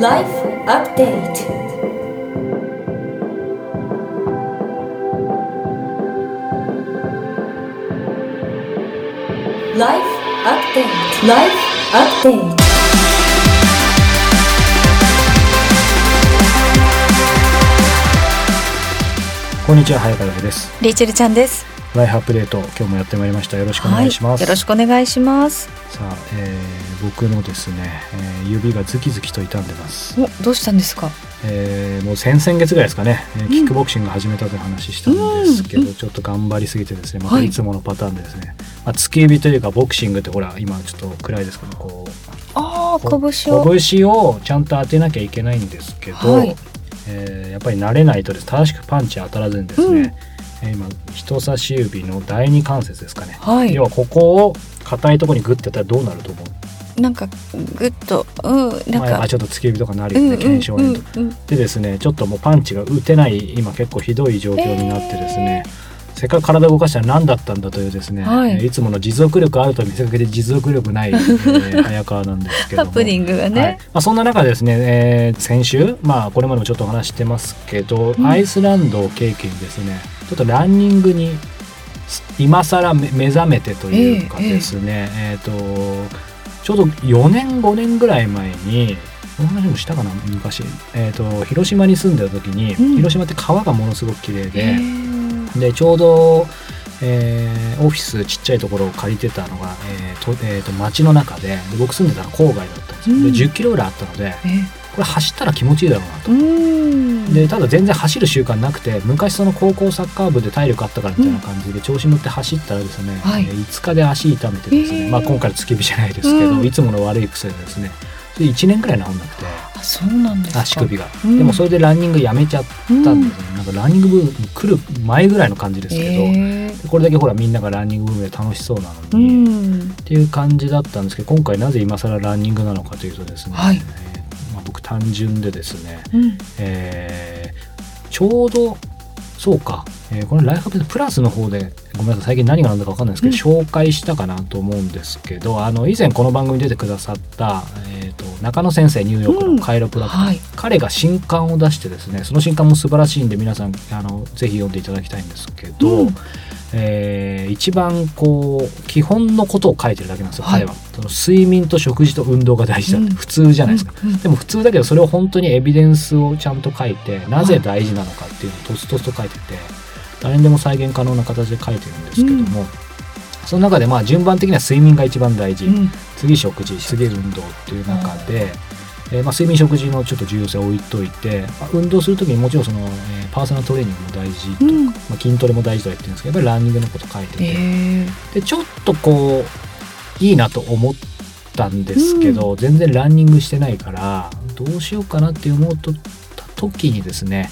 Life Update. ライフアップデートライフアップデートこんにちは早川ですリーチェルちゃんです。ライフアップデート今日もやってまいりました。よろしくお願いします、よろしくお願いします。さあ、えー僕のですね、えー指がズキズキと痛んでます、お、どうしたんですか？えーもう先々月ぐらいですかね、えーキックボクシング始めたという話したんですけど、うん。ちょっと頑張りすぎてですねまはい。たいつものパターンでですね、まあ、突き指というかボクシングってほら今ちょっと暗いですけどこうあ拳を。拳をちゃんと当てなきゃいけないんですけど、はい。えーやっぱり慣れないとです。正しくパンチ当たらずにですね、うんえー今人差し指の第二関節ですかね、はい。要。はここを硬いところにグッてやったらどうなると思う？なんか、ぐっと、うん、なんか。まあ、ちょっと突き指とかなるよね腱鞘炎とでですねちょっともうパンチが打てない今結構ひどい状況になってですね、せっかく体を動かしたら何だったんだというですね、はい。えーいつもの持続力あると見せかけて持続力ない、えー 早川なんですけども。ハプニングがはい。ね。まあ、そんな中ですね、えー先週、まあ、これまでもちょっとお話ししてますけど、うん。アイスランドを契機にですね。ちょっとランニングに今更め目覚めてというかですね、えーとちょうど4年5年ぐらい前にこの話もしたかな昔、えー、と広島に住んでた時に、うん。広島って川がものすごく綺麗へで、ーでちょうど、えーオフィスちっちゃいところを借りてたのが、えーとえーと街の中でで僕住んでたの郊外だったんですよ、うん。で10キロぐらいあったのでえ、これ走ったら気持ちいいだろうなと。うん。でただ全然走る習慣なくて昔その高校サッカー部で体力あったからみたいな感じで調子乗って走ったらですね、はい。えー5日で足痛めてですね、へーまあ、今回の突き指じゃないですけど、うん。いつもの悪い癖でですねそれ1年くらい治んなくて。あ、そうなんですか。足首が、うん。でもそれでランニングやめちゃったんですよ。ね、なんかランニングブーム来る前ぐらいの感じですけど、えこれだけほらみんながランニングブームで楽しそうなのうに、ん。っていう感じだったんですけど今回なぜ今更ランニングなのかというとですね、はい。えーまあ、僕単純でですね、うん。えーちょうどそうか、えーこのライフアップでプラスの方でごめんなさい最近何が何だか分かんないですけど、紹介したかなと思うんですけどあの以前この番組に出てくださった、えー、と中野先生ニューヨークのカイロプラクター、はい。彼が新刊を出してですねその新刊も素晴らしいんで皆さんあのぜひ読んでいただきたいんですけど、うん。えー一番こう基本のことを書いてるだけなんですよ、はい。彼は。その睡眠と食事と運動が大事だって、うん。普通じゃないですか、うん。でも普通だけどそれを本当にエビデンスをちゃんと書いてなぜ大事なのかっていうのをとつとつと書いてて誰にでも再現可能な形で書いてるんですけども、その中でまあ順番的には睡眠が一番大事、うん。次食事次運動っていう中で、えーまあ、睡眠食事のちょっと重要性を置いといて、まあ運動する時にもちろんその、えーパーソナルトレーニングも大事と、うん。まあ、筋トレも大事とは言ってるんですけどやっぱりランニングのこと書いてて、えでちょっとこういいなと思ったんですけど、全然ランニングしてないからどうしようかなって思うとた時にですね、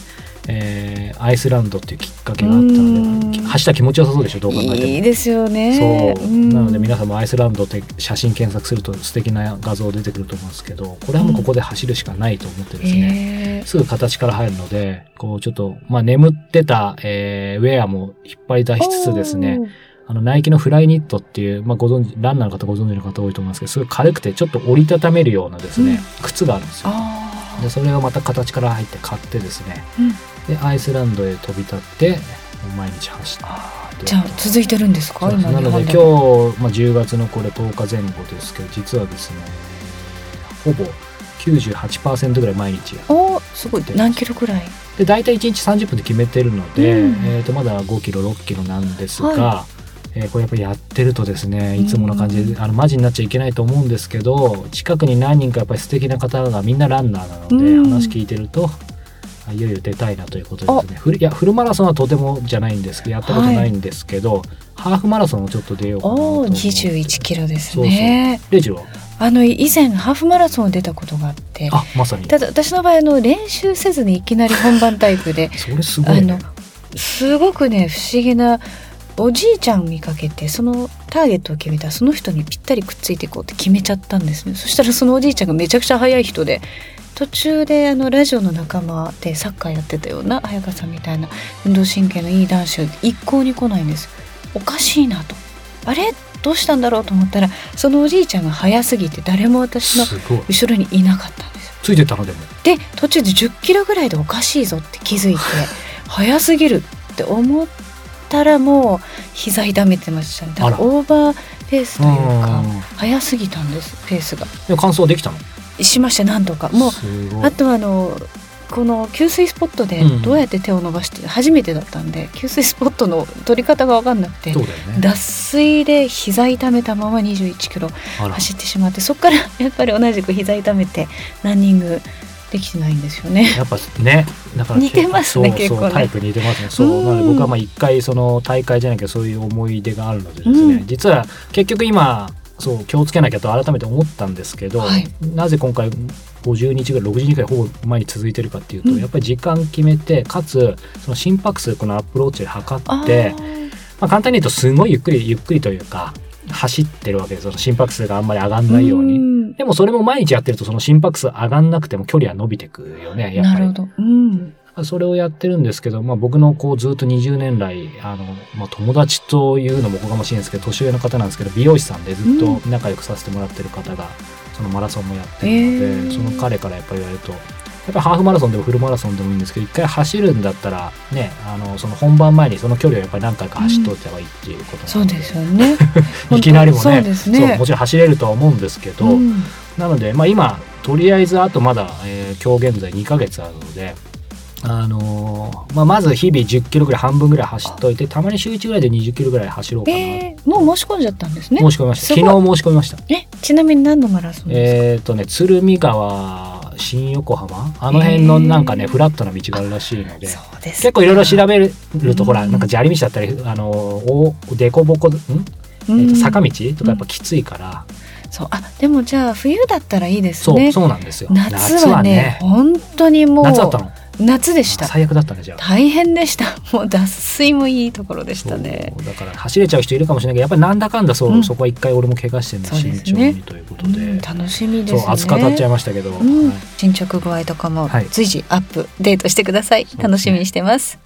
えーアイスランドっていうきっかけがあったうん。ので走ったら気持ちよさそうでしょどう考えても。いいですよね。そう、ん。なので皆さんもアイスランドって写真検索すると素敵な画像出てくると思うんですけどこれはもうここで走るしかないと思ってですね、えすぐ形から入るのでこうちょっと、まあ、眠ってた、えーウェアも引っ張り出しつつですねあのナイキのフライニットっていう、まあ、ご存知ランナーの方ご存知の方多いと思いますけどすごい軽くてちょっと折りたためるようなですね、靴があるんですよ。あでそれがまた形から入って買ってですねうんでアイスランドへ飛び立って毎日走って。あ。じゃあ続いてるんですか？なので今日まあ、10月のこれ10日前後ですけど実はですねほぼ98%ぐらい毎日やおおすごい。何キロぐらい？で大体1日30分で決めてるので、うん。えー、とまだ5キロ6キロなんですが、はえーこれやっぱりやってるとですねいつもの感じで、あのマジになっちゃいけないと思うんですけど近くに何人かやっぱり素敵な方がみんなランナーなので、うん。話聞いてるとあいよいよ出たいなということでですね。いやフルマラソンはとてもじゃないんですけどやったことないんですけど、ハーフマラソンをちょっと出ようかなと思って二十一キロですね。レジは？あの以前ハーフマラソンを出たことがあって、あまさに。ただ私の場合あの練習せずにいきなり本番タイプで、それすごい、あのね、すごくね不思議なおじいちゃん見かけてそのターゲットを決めたらその人にぴったりくっついていこうって決めちゃったんですね。そしたらそのおじいちゃんがめちゃくちゃ速い人で途中であのラジオの仲間でサッカーやってたような早川さんみたいな運動神経のいい男子が一向に来ないんです。おかしいなと。あれ？どうしたんだろうと思ったらそのおじいちゃんが速すぎて誰も私の後ろにいなかったんです。よついてったのでも。で途中で1 0キロぐらいでおかしいぞって気づいて 早すぎるって思ったらもう膝痛めてましたね。だからオーバーペースというかうん。早すぎたんですペースが。でも完走できたの？しましたなんとか。もうあとはあのこの給水スポットでうんどうやって手を伸ばして、初めてだったんで給水スポットの取り方が分かんなくてね。脱水で膝痛めたまま21キロ走ってしまってそこから やっぱり同じく膝痛めてランニングできてないんですよね。やっぱねだから似てますね結構ね。タイプ似てますね。そううん。なので僕はまあ一回その大会じゃなきゃそういう思い出があるのでですね、うん。実は結局今そう気をつけなきゃと改めて思ったんですけど、はいなぜ今回50日ぐらい60日ぐらいほぼ前に続いてるかっていうと、うんやっぱり時間決めてかつその心拍数このアプローチで測あってーまあ、簡単に言うとすごいゆっくりゆっくりというか走ってるわけですその心拍数があんまり上がんないように。んでもそれも毎日やってるとその心拍数上がんなくても距離は伸びてくよねやっぱりなるほ。ど。うん。それをやってるんですけど、まあ、僕のこうずっと20年来あの、まあ、友達というのもおこがましいんですけど年上の方なんですけど美容師さんでずっと仲良くさせてもらってる方がそのマラソンもやってるので、へーその彼からやっぱり言われるとやっぱりハーフマラソンでもフルマラソンでもいいんですけど一回走るんだったらねあのその本番前にその距離をやっぱり何回か走っといた方がいいっていうことそうですよね。いきなりもねそうですそうね。もちろん走れるとは思うんですけど、うんなので、まあ、今とりあえずあとまだ、えー今日現在2ヶ月あるので、あのーまあ、まず日々1 0キロぐらい半分ぐらい走っといてたまに週1ぐらいで2 0キロぐらい走ろうかな、えー、もう申し込んじゃったんですね。申。し込みました。昨日申し込みました。え、ちなみに何のマラソンですか？えっ、とね鶴見川新横浜。あの辺のなんかね、へー。フラットな道があるらしいのでで。結構いろいろ調べるとほら、うん。なんか砂利道だったりあのおでこぼこん、えうんーと坂道？とかやっぱきついから、そう、あ、でもじゃあ冬だったらいいですそう、ね。そうなんですよ。夏はね、本当にもう夏だったの夏でした。最悪だったねじゃあ。大変でした。もう脱水もいいところでしたね。だから走れちゃう人いるかもしれないけどやっぱりなんだかんだそう、うん。そこは一回俺も怪我してるの慎重にということで、うん、楽しみですね。そう熱く語っちゃいましたけど、うん。はい。進捗具合とかもはい。随時アップデートしてください、すね。楽しみにしてます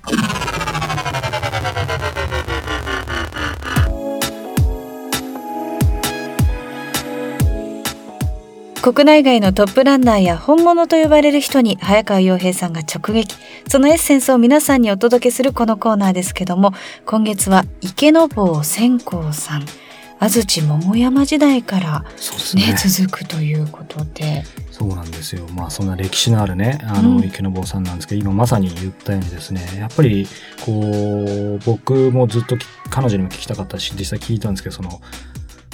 国内外のトップランナーや本物と呼ばれる人に早川洋平さんが直撃。そのエッセンスを皆さんにお届けするこのコーナーですけども今月は池坊千光さん。安土桃山時代からね。ね続くということで。そうなんですよ。まあそんな歴史のあるねあの、うん。池坊さんなんですけど今まさに言ったようにですねやっぱりこう僕もずっとき彼女にも聞きたかったし実際聞いたんですけどその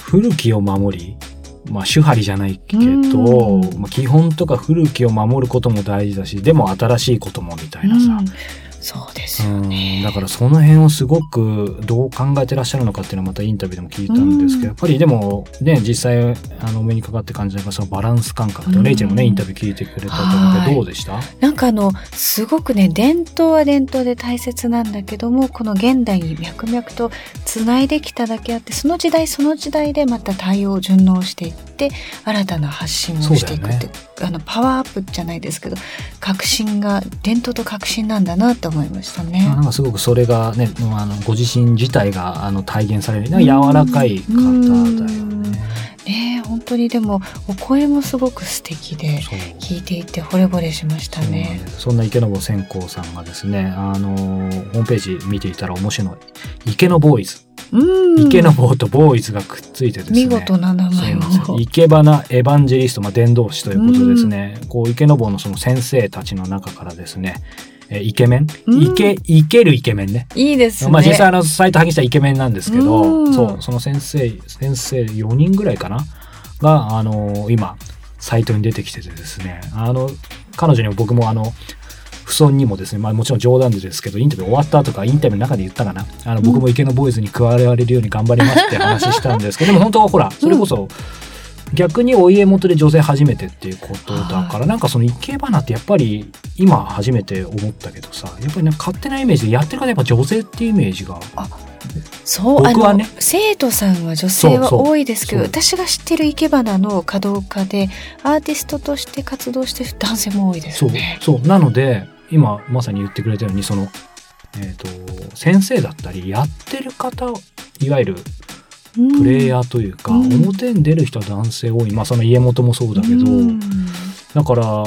古きを守りまあ手張りじゃないけど、うん。まあ、基本とか古きを守ることも大事だしでも新しいこともみたいなさ、うんそうですようん。ね。だからその辺をすごくどう考えてらっしゃるのかっていうのはまたインタビューでも聞いたんですけど、うん。やっぱりでもね実際あのお目にかかって感じたそのバランス感覚と、うん。レイチェルもねインタビュー聞いてくれたと思ってはい。どうでした？なんかあのすごくね伝統は伝統で大切なんだけどもこの現代に脈々とつないできただけあってその時代その時代でまた対応順応していって新たな発信をしていくって、あのパワーアップじゃないですけど革新が伝統と革新なんだなと思いましたね。なんかすごくそれがねあのご自身自体があの体現されるなんか柔らかい方だようん。ね。ねえ本当にでもお声もすごく素敵で聞いていて惚れ惚れしましたね。そんな池坊千光さんがですねあのホームページ見ていたら面白い。池のボーイズ。うん。池の坊とボーイズがくっついてですね。見事な名前を。そうなんですよ。生け花エヴァンジェリスト、まあ、伝道師ということでですね、こう池坊のその先生たちの中からですね、えーイケメン、うん。イケイケるイケメンね。いいですね。まあ実際あのサイト発揮したイケメンなんですけど、うん。そうその先生先生4人ぐらいかな？があの今サイトに出てきててですね。あの彼女にも僕もあの不尊にもですね、まあ、もちろん冗談でですけどインタビュー終わったとかインタビューの中で言ったかな？あの僕も池のボーイズに加われるように頑張りますって話したんですけど、でも本当はほらそれこそ逆にお家元で女性初めてっていうことだから、はなんかその生け花ってやっぱり今初めて思ったけどさやっぱりなんか勝手なイメージでやってる方やっぱ女性っていうイメージが。そう、僕はね。あの生徒さんは女性は多いですけど私が知ってる生け花の華道家でアーティストとして活動してる男性も多いですそうね。そう。なので今まさに言ってくれたようにその、えー、と先生だったりやってる方いわゆるプレイヤーというか、うん。表に出る人は男性多い。まあその家元もそうだけど、うん。だから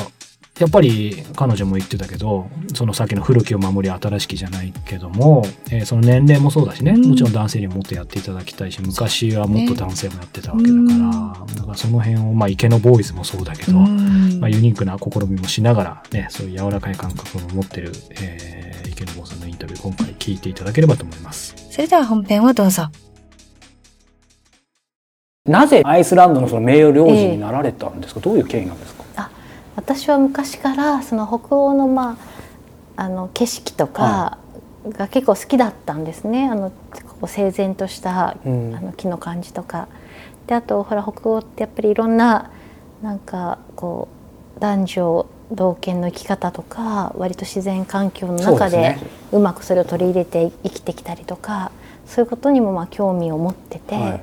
やっぱり彼女も言ってたけどその先の古きを守り新しきじゃないけども、えーその年齢もそうだしね、うん。もちろん男性にももっとやっていただきたいし昔はもっと男性もやってたわけだから、だからその辺を、まあ、池のボーイズもそうだけど、うん。まあ、ユニークな試みもしながら、ね、そういう柔らかい感覚を持ってる、えー池の坊さんのインタビュー今回聞いていただければと思います。それでは本編をどうぞ。なぜアイスランドのその名誉領事になられたんですか、どういう経緯なんですか？私は昔からその北欧の,、まあ、あの景色とかが結構好きだったんですね。あのこう整然とした、うん。あの木の感じとか。であとほら北欧ってやっぱりいろんななんかこう男女同権の生き方とか割と自然環境の中でうまくそれを取り入れて生きてきたりとかそういうことにもまあ興味を持ってて。はい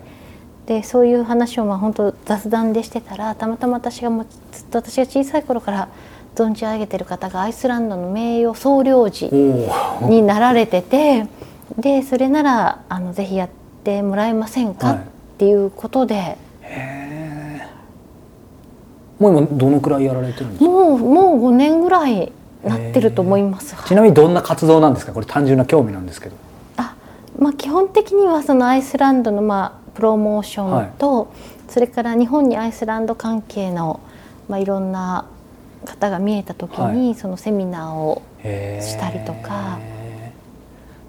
でそういう話をまあ本当雑談でしてたらたまたま私がもうずっと私が小さい頃から存じ上げてる方がアイスランドの名誉総領事になられててでそれならあのぜひやってもらえませんか、はい。っていうことで。もう今どのくらいやられてるんですか？もうもう5年ぐらいなってると思います。ちなみにどんな活動なんですか？これ単純な興味なんですけど。あまあ、基本的にはそのアイスランドのまあプロモーションと、それから日本にアイスランド関係の、まあ、いろんな方が見えた時に、そのセミナーをしたりとか。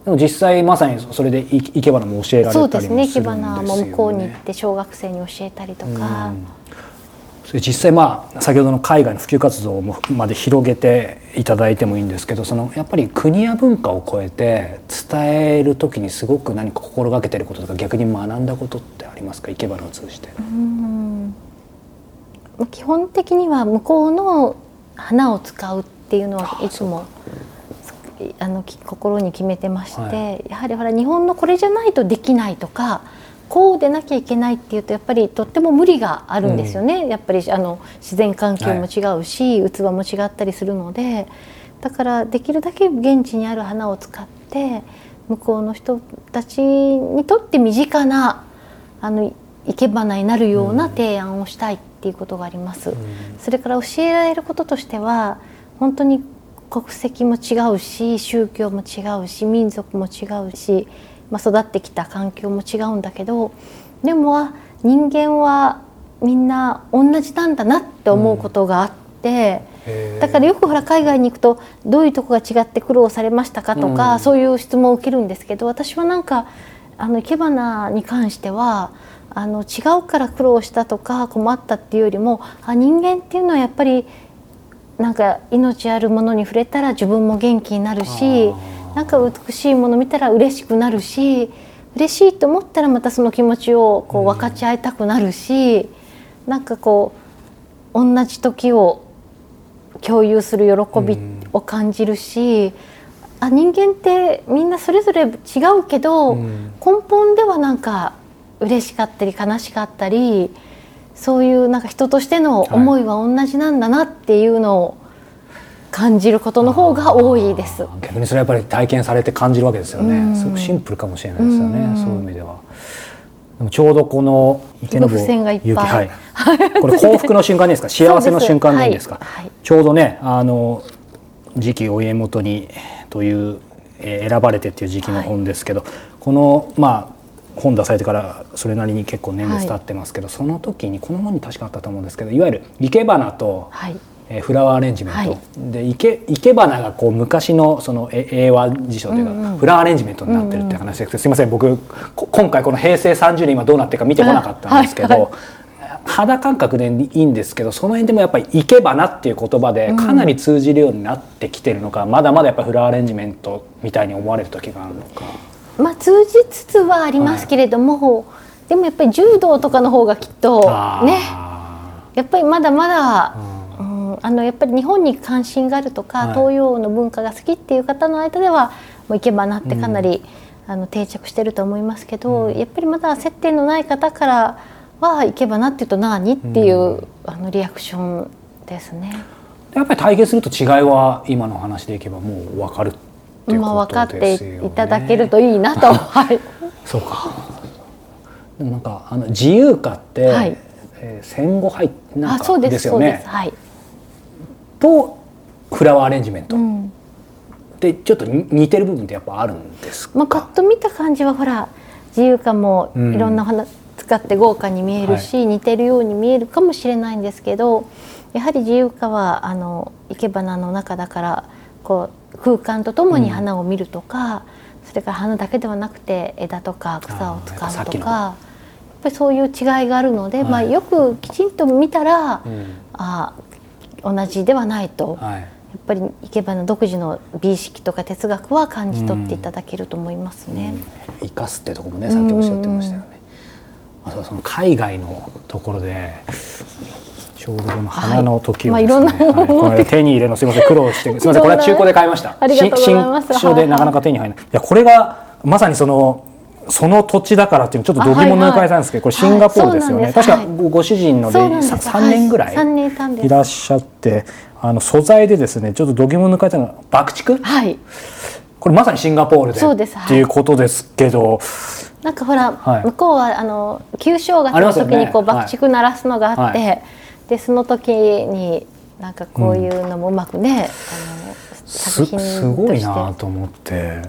でも実際まさにそれでい生け花も教えられたりもするんですよね。そうですね。生け花も向こうに行って小学生に教えたりとか、うん実際まあ先ほどの海外の普及活動まで広げていただいてもいいんですけどそのやっぱり国や文化を超えて伝える時にすごく何か心がけてることとか逆に学んだことってありますか？生け花を通じて。うん。基本的には向こうの花を使うっていうのはいつもあの心に決めてまして、はやはりほら日本のこれじゃないとできないとかこうでなきゃいけないっていうとやっぱりとっても無理があるんですよね、やっぱりあの自然環境も違うし、器も違ったりするので。だからできるだけ現地にある花を使って向こうの人たちにとって身近なあの生け花になるような提案をしたいっていうことがあります。それから教えられることとしては本当に国籍も違うし宗教も違うし民族も違うし、まあ、育ってきた環境も違うんだけどでもあ人間はみんな同じなんだなって思うことがあって。だからよくほら海外に行くとどういうとこが違って苦労されましたかとか、うんそういう質問を受けるんですけど私はなんかあの生け花に関してはあの違うから苦労したとか困ったっていうよりもあ人間っていうのはやっぱりなんか命あるものに触れたら自分も元気になるしなんか美しいもの見たら嬉しくなるし嬉しいと思ったらまたその気持ちをこう分かち合いたくなるし、なんかこう同じ時を共有する喜びを感じるし、あ人間ってみんなそれぞれ違うけど、うん。根本ではなんか嬉しかったり悲しかったりそういうなんか人としての思いは同じなんだなっていうのを感じることの方が多いです。逆にそれはやっぱり体験されて感じるわけですよね、うん。すごくシンプルかもしれないですよね、うん。そういう意味では。でもちょうどこの池坊付箋がいっぱい。ゆきはい。これ幸福の瞬間ですか？幸せの瞬間でいいですか？はい。はい。ちょうどねあの時期お家元にという、えー選ばれてっていう時期の本ですけど、このまあ本出されてからそれなりに結構年月経ってますけど、その時にこの本に確かあったと思うんですけどいわゆる生け花と、はいえーフラワーアレンジメント、はい。で生け生け花がこう昔のそのえ英和辞書というか、うんうん。フラワーアレンジメントになってるって話です。けど、すいません。僕こ今回この平成30年今どうなってるか見てこなかったんですけど、はい。はい肌感覚でいいんですけどその辺でもやっぱり生け花っていう言葉でかなり通じるようになってきてるのか、まだまだやっぱフラワーアレンジメントみたいに思われる時があるのか。まあ通じつつはありますけれども、でもやっぱり柔道とかの方がきっとね。やっぱりまだまだ、うんあのやっぱり日本に関心があるとか、はい。東洋の文化が好きっていう方の間ではもう生け花ってかなり、あの定着してると思いますけど、やっぱりまだ接点のない方からは生け花っていうと何？っていう、あのリアクションですね。やっぱり体験すると違いは今の話でいけばもう分かるっていうまあ分かってことですよね。いただけるといいなと、はい、そうか。でもなんかあの自由花って、はい。えー戦後入っなんかあそうですよね。そうです。はいとフラワーアレンジメント、うん。でちょっとに似てる部分ってやっぱあるんですか、まあ、パッと見た感じはほら自由花もうん。いろんな花使って豪華に見えるし、似てるように見えるかもしれないんですけどやはり自由花はあの生け花の中だからこう空間とともに花を見るとか、それから花だけではなくて枝とか草を使うとかやっぱりそういう違いがあるので、はい。まあ、よくきちんと見たら、うん。あー同じではないと。はい、やっぱり生け花独自の美意識とか哲学は感じ取っていただけると思いますね。生かすってところもねさっきおっしゃってましたよね。あとその海外のところでちょうどこの花の時をですね、はいまあいろんなはいこれ手に入れるのすみません苦労してすみませんこれは中古で買いました。ありがとうございます新新種でなかなか手に入らない。いやこれがまさにそのその土地だからっていうちょっと度肝抜かれたんですけど、これシンガポールですよね。はい確かごご主人のでそうなんです。3年ぐらいい。らっしゃって、あの素材でですねちょっと度肝抜かれたのが爆竹？はい、これまさにシンガポールで。そうです。はい。っていうことですけど、なんかほら、はい。向こうはあの旧正月の時にこうはい爆竹鳴らすのがあって、はでその時になんかこういうのもうまくね、あのす作品すごいなと思って。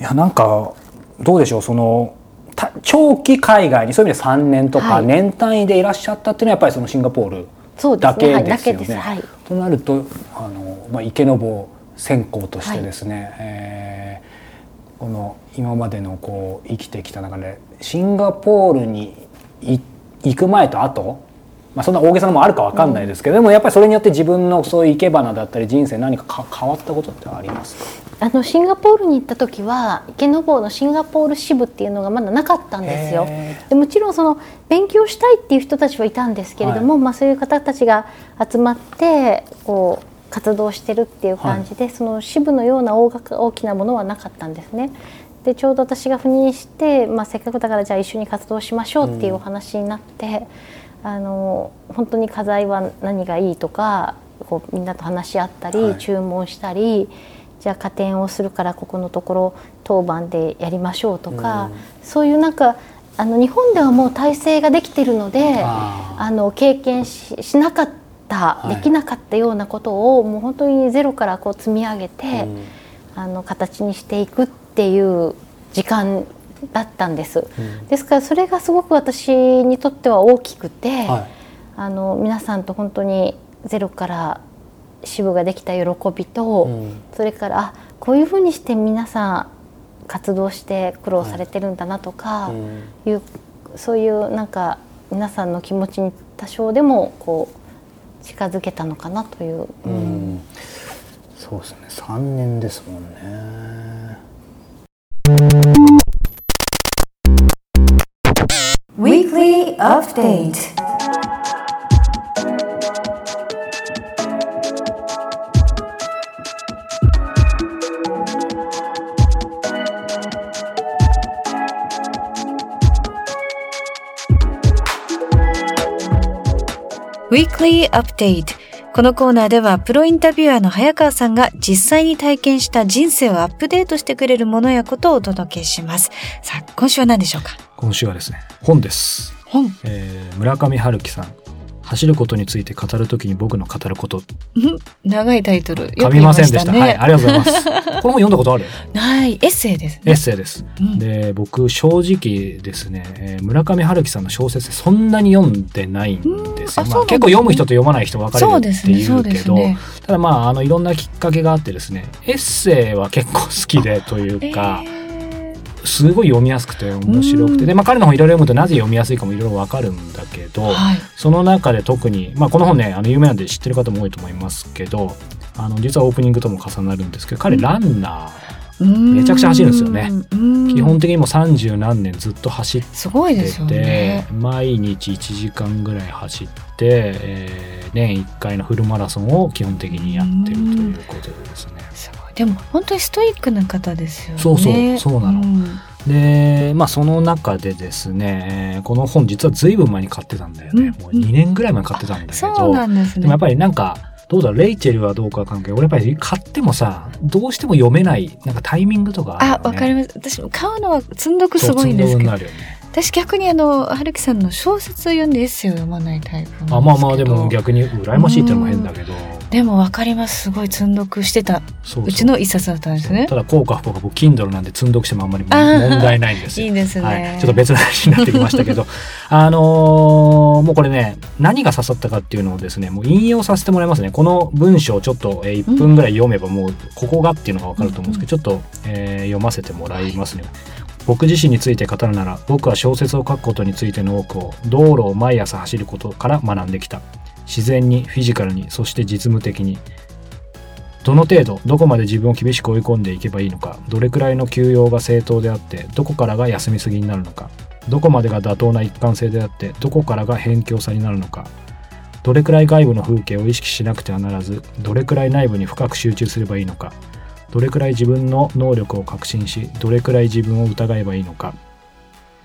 いやなんかどうでしょう？そのた長期海外にそういう意味で3年とかはい。年単位でいらっしゃったっていうのはやっぱりそのシンガポールだけですよね。けです。はい。となるとあの、まあ、池坊専攻としてですね、えーこの今までのこう生きてきた中でシンガポールにい行く前と後まあそんな大げさなのもあるかわかんないですけど、でもやっぱりそれによって自分のそういう生け花だったり人生何かか変わったことってありますか？あのシンガポールに行った時は池坊のシンガポール支部っていうのがまだなかったんですよへ。でもちろんその勉強したいっていう人たちはいたんですけれども、まあ、そういう方たちが集まってこう活動してるっていう感じで、その支部のような大きなものはなかったんですね。でちょうど私が赴任して、まあ、せっかくだからじゃあ一緒に活動しましょうっていうお話になって、あの本当に花材は何がいいとかこうみんなと話し合ったり、はい注文したりじゃあ加点をするからここのところ当番でやりましょうとか、そういうなんかあの日本ではもう体制ができてるのでああの経験ししなかった、い。できなかったようなことをもう本当にゼロからこう積み上げて、あの形にしていくっていう時間だったんです。ですからそれがすごく私にとっては大きくて、はい。あの皆さんと本当にゼロから支部ができた喜びと、うん。それからあこういうふうにして皆さん活動して苦労されてるんだなとか、いうそういうなんか皆さんの気持ちに多少でもこう近づけたのかなという。ううん。んそうですね。3年ですもんね。Weekly Update Weekly Update このコーナーではプロインタビュアーの早川さんが実際に体験した人生をアップデートしてくれるものやことをお届けします。さあ、今週は何でしょうか？今週はですね本です、本。えー村上春樹さん走ることについて語るときに僕の語ること。う ん長いタイトル。よ噛みませんでした。ね。はいありがとうございます。この本読んだことある？ない。エッセイですエッね。セイです、うん。で僕正直ですね、えー村上春樹さんの小説そんなに読んでないんですよ、まあ、結構読む人と読まない人分かれるっていうけど。ただまああのいろんなきっかけがあってですねエッセイは結構好きでというか、えーすごい読みやすくて面白くうんて。で、まあ、彼の本いろいろ読むとなぜ読みやすいかもいろいろ分かるんだけど、はい。その中で特に、まあ、この本ねあの有名なんで知ってる方も多いと思いますけどあの実はオープニングとも重なるんですけど彼ランナめめちゃくちゃ走るんですよね。基本的にもう30何年ずっと走ってて、ね。毎日1時間ぐらい走って、えー年1回のフルマラソンを基本的にやってるということでですね。すごい。でも本当にストイックな方ですよね。そうそうそうなのんでまあその中でですねえーこの本実は随分前に買ってたんだよね、うんもう2年ぐらい前に買ってたんだけそうどなんですね。でもやっぱりなんかどうだレイチェルはどうかわかんないけど俺やっぱり買ってもさどうしても読めないなんかタイミングとかあるよあ、ねわかります。私も買うのは積んどくすごいんですけど積んどくにな。るよね私逆にあの春樹さんの小説を読んでエッセイを読まないタイプあまあまあでも逆に羨ましいってのも変だけど。でも分かります。すごい積んどくしてた。そうちの一冊だったんですね。ただ効果不効果僕 Kindle なんで積んどくしてもあんまり問題ないんですよ。いいですね、はい、ちょっと別の話になってきましたけど。あのーもうこれね何が刺さったかっていうのをですねもう引用させてもらいますね。この文章をちょっと、えー1分ぐらい読めばもうここがっていうのが分かると思うんですけど、ちょっと、えー読ませてもらいますね。僕自身について語るなら僕は小説を書くことについての多くを道路を毎朝走ることから学んできた。自然にフィジカルにそして実務的に。どの程度どこまで自分を厳しく追い込んでいけばいいのかどれくらいの休養が正当であってどこからが休みすぎになるのかどこまでが妥当な一貫性であってどこからが偏境さになるのかどれくらい外部の風景を意識しなくてはならずどれくらい内部に深く集中すればいいのかどれくらい自分の能力を確信しどれくらい自分を疑えばいいのか、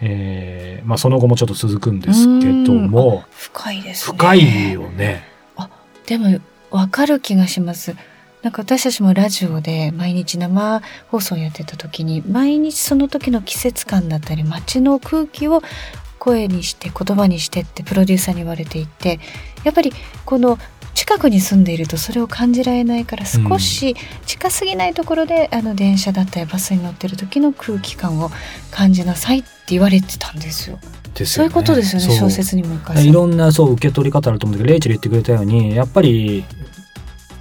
えーまあ、その後もちょっと続くんですけども。深いですね。深いよね。でも分かる気がします。なんか私たちもラジオで毎日生放送やってた時に毎日その時の季節感だったり街の空気を声にして言葉にしてってプロデューサーに言われていてやっぱりこの近くに住んでいるとそれを感じられないから少し近すぎないところで、あの電車だったりバスに乗ってる時の空気感を感じなさいって言われてたんですよ。ですよね。そういうことですよね小説にもいろんなそう受け取り方あると思うんだけどレイチェル言ってくれたようにやっぱり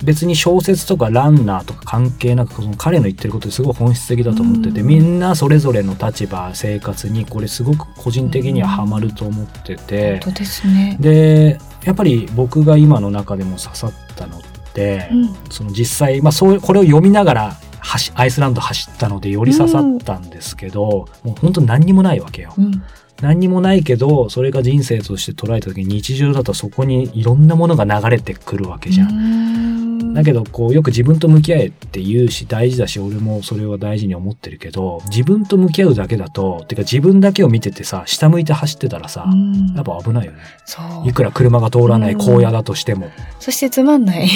別に小説とかランナーとか関係なくその彼の言ってることですごい本質的だと思ってて、うんみんなそれぞれの立場生活にこれすごく個人的にはハマると思ってて、本当ですね。でやっぱり僕が今の中でも刺さったのって、うんその実際、まあ、そうこれを読みながら走アイスランド走ったのでより刺さったんですけど、もう本当何にもないわけよ。うん何にもないけどそれが人生として捉えた時に日常だとそこにいろんなものが流れてくるわけじゃん。んだけどこうよく自分と向き合えって言うし大事だし俺もそれは大事に思ってるけど自分と向き合うだけだとてか自分だけを見ててさ下向いて走ってたらさ、うんやっぱ危ないよね。いくら車が通らない荒野だとしても。そしてつまんない。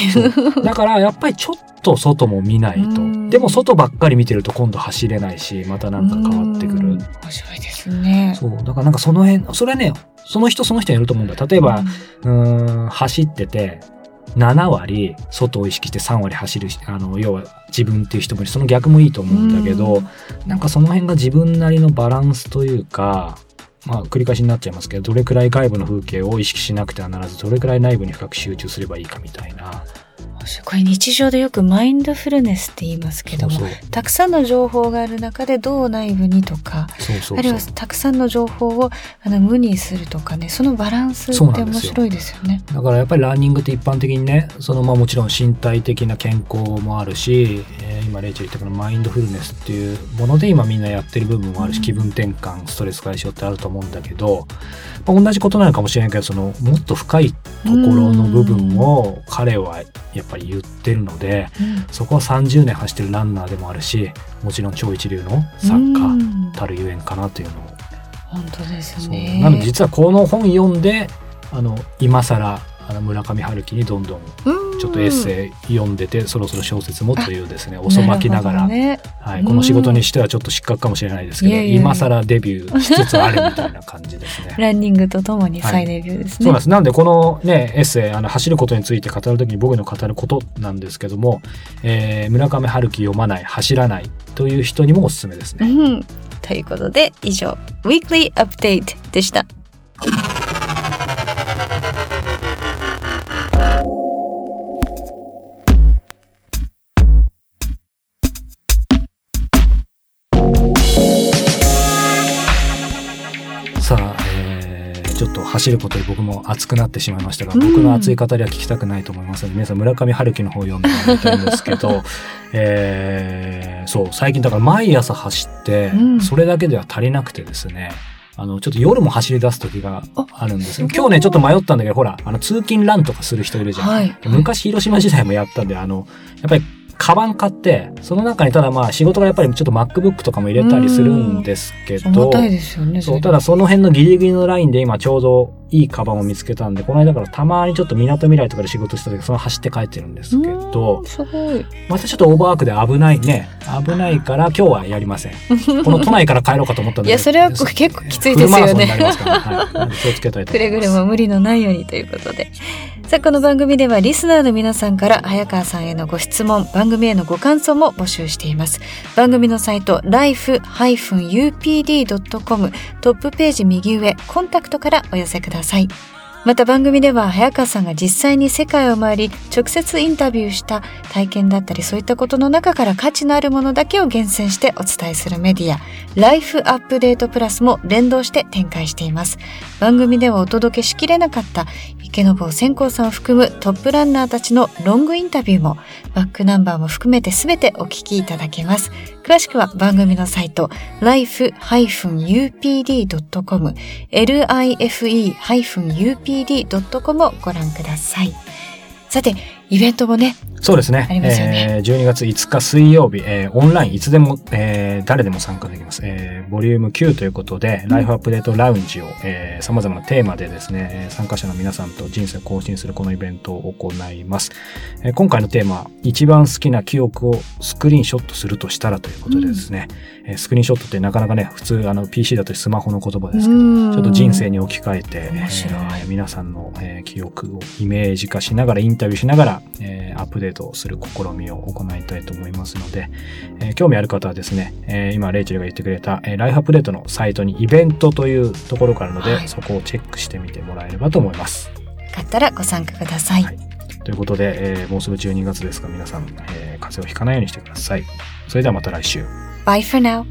だからやっぱりちょっと外も見ないとうん。でも外ばっかり見てると今度走れないしまたなんか変わってくるうん。面白いですね。そう。だからなんかその辺、それはね、その人その人によると思うんだ。例えば、うーん、走ってて、7割外を意識して3割走る、あの、要は自分っていう人もいるその逆もいいと思うんだけど、うんなんかその辺が自分なりのバランスというか、まあ繰り返しになっちゃいますけど、どれくらい外部の風景を意識しなくてはならず、どれくらい内部に深く集中すればいいかみたいな。これ日常でよくマインドフルネスって言いますけどもたくさんの情報がある中でどう内部にとかあるいはたくさんの情報をあの無にするとかねそのバランスって面白いですよね。だからやっぱりランニングって一般的にねそのまあもちろん身体的な健康もあるし、えー今レイチェル言ったこのマインドフルネスっていうもので今みんなやってる部分もあるし、うん。気分転換ストレス解消ってあると思うんだけど、まあ、同じことなのかもしれないけどそのもっと深いところの部分を彼はやっぱり言ってるのでうん。そこは30年走ってるランナーでもあるしもちろん超一流の作家うん。たるゆえんかなというのを。本当ですね。なので実はこの本読んであの今更あの村上春樹にどんどんうんちょっとエッセイ読んでて、そろそろ小説もというですね遅まきながらねはい、この仕事にしてはちょっと失格かもしれないですけど今更デビューしつつあるみたいな感じですね。ランニングとともに再デビューですね。そうなんですなんでこのねエッセイあの走ることについて語る時に僕の語ることなんですけども、えー村上春樹読まない走らないという人にもおすすめですね。うん、ということで以上「Weekly Update」でした。走ることで僕も熱くなってしまいましたが、僕の熱い語りは聞きたくないと思いますので皆さん村上春樹の方を読んでもらいたいんですけど、えーそう最近だから毎朝走ってうんそれだけでは足りなくてですね、あの、ちょっと夜も走り出す時があるんですよ。あ今日ね、ちょっと迷ったんだけど、ほら、あの、通勤ランとかする人いるじゃん。はい昔、広島時代もやったんで、あの、やっぱり、カバン買って、その中にただまあ仕事がやっぱりちょっと MacBook とかも入れたりするんですけど、重たいですよね。そう、れただその辺のギリギリのラインで今ちょうどいいカバンを見つけたんで、この間からたまにちょっと港未来とかで仕事した時、その走って帰ってるんですけどうん、すごい。またちょっとオーバーワークで危ないね。危ないから今日はやりません。この都内から帰ろうかと思ったんだけど。いやそれは結構きついですよねフルマラソンになりますから。はい。気をつけたいとく思います。れぐれも無理のないようにということで。さあこの番組ではリスナーの皆さんから早川さんへのご質問番組へのご感想も募集しています。番組のサイト life-upd.com トップページ右上コンタクトからお寄せください。また番組では早川さんが実際に世界を回り直接インタビューした体験だったりそういったことの中から価値のあるものだけを厳選してお伝えするメディアライフアップデートプラスも連動して展開しています。番組ではお届けしきれなかった池坊千光さんを含むトップランナーたちのロングインタビューもバックナンバーも含めて全てお聞きいただけます。詳しくは番組のサイト life-upd.com life-upd.com をご覧ください。さて、イベントもね、そうですね。ねえー12月5日水曜日、えーオンラインいつでも、えー誰でも参加できます。えーボリューム9ということで、ライフアップデートラウンジを、えー様々なテーマでですね、えー参加者の皆さんと人生を更新するこのイベントを行います。えー今回のテーマ、一番好きな記憶をスクリーンショットするとしたらということでですね、えースクリーンショットってなかなかね、普通あの PC だとスマホの言葉ですけど、うんちょっと人生に置き換えて、えー皆さんの、えー記憶をイメージ化しながらインタビューしながら、えーアップデートする試みを行いたいと思いますので、えー興味ある方はですね、えー今レイチェルが言ってくれた、えーライフアップデートのサイトにイベントというところがあるので、はいそこをチェックしてみてもらえればと思います。よかったらご参加ください。はいということで、えーもうすぐ12月ですが皆さん、えー風邪をひかないようにしてください。それではまた来週。Bye for now.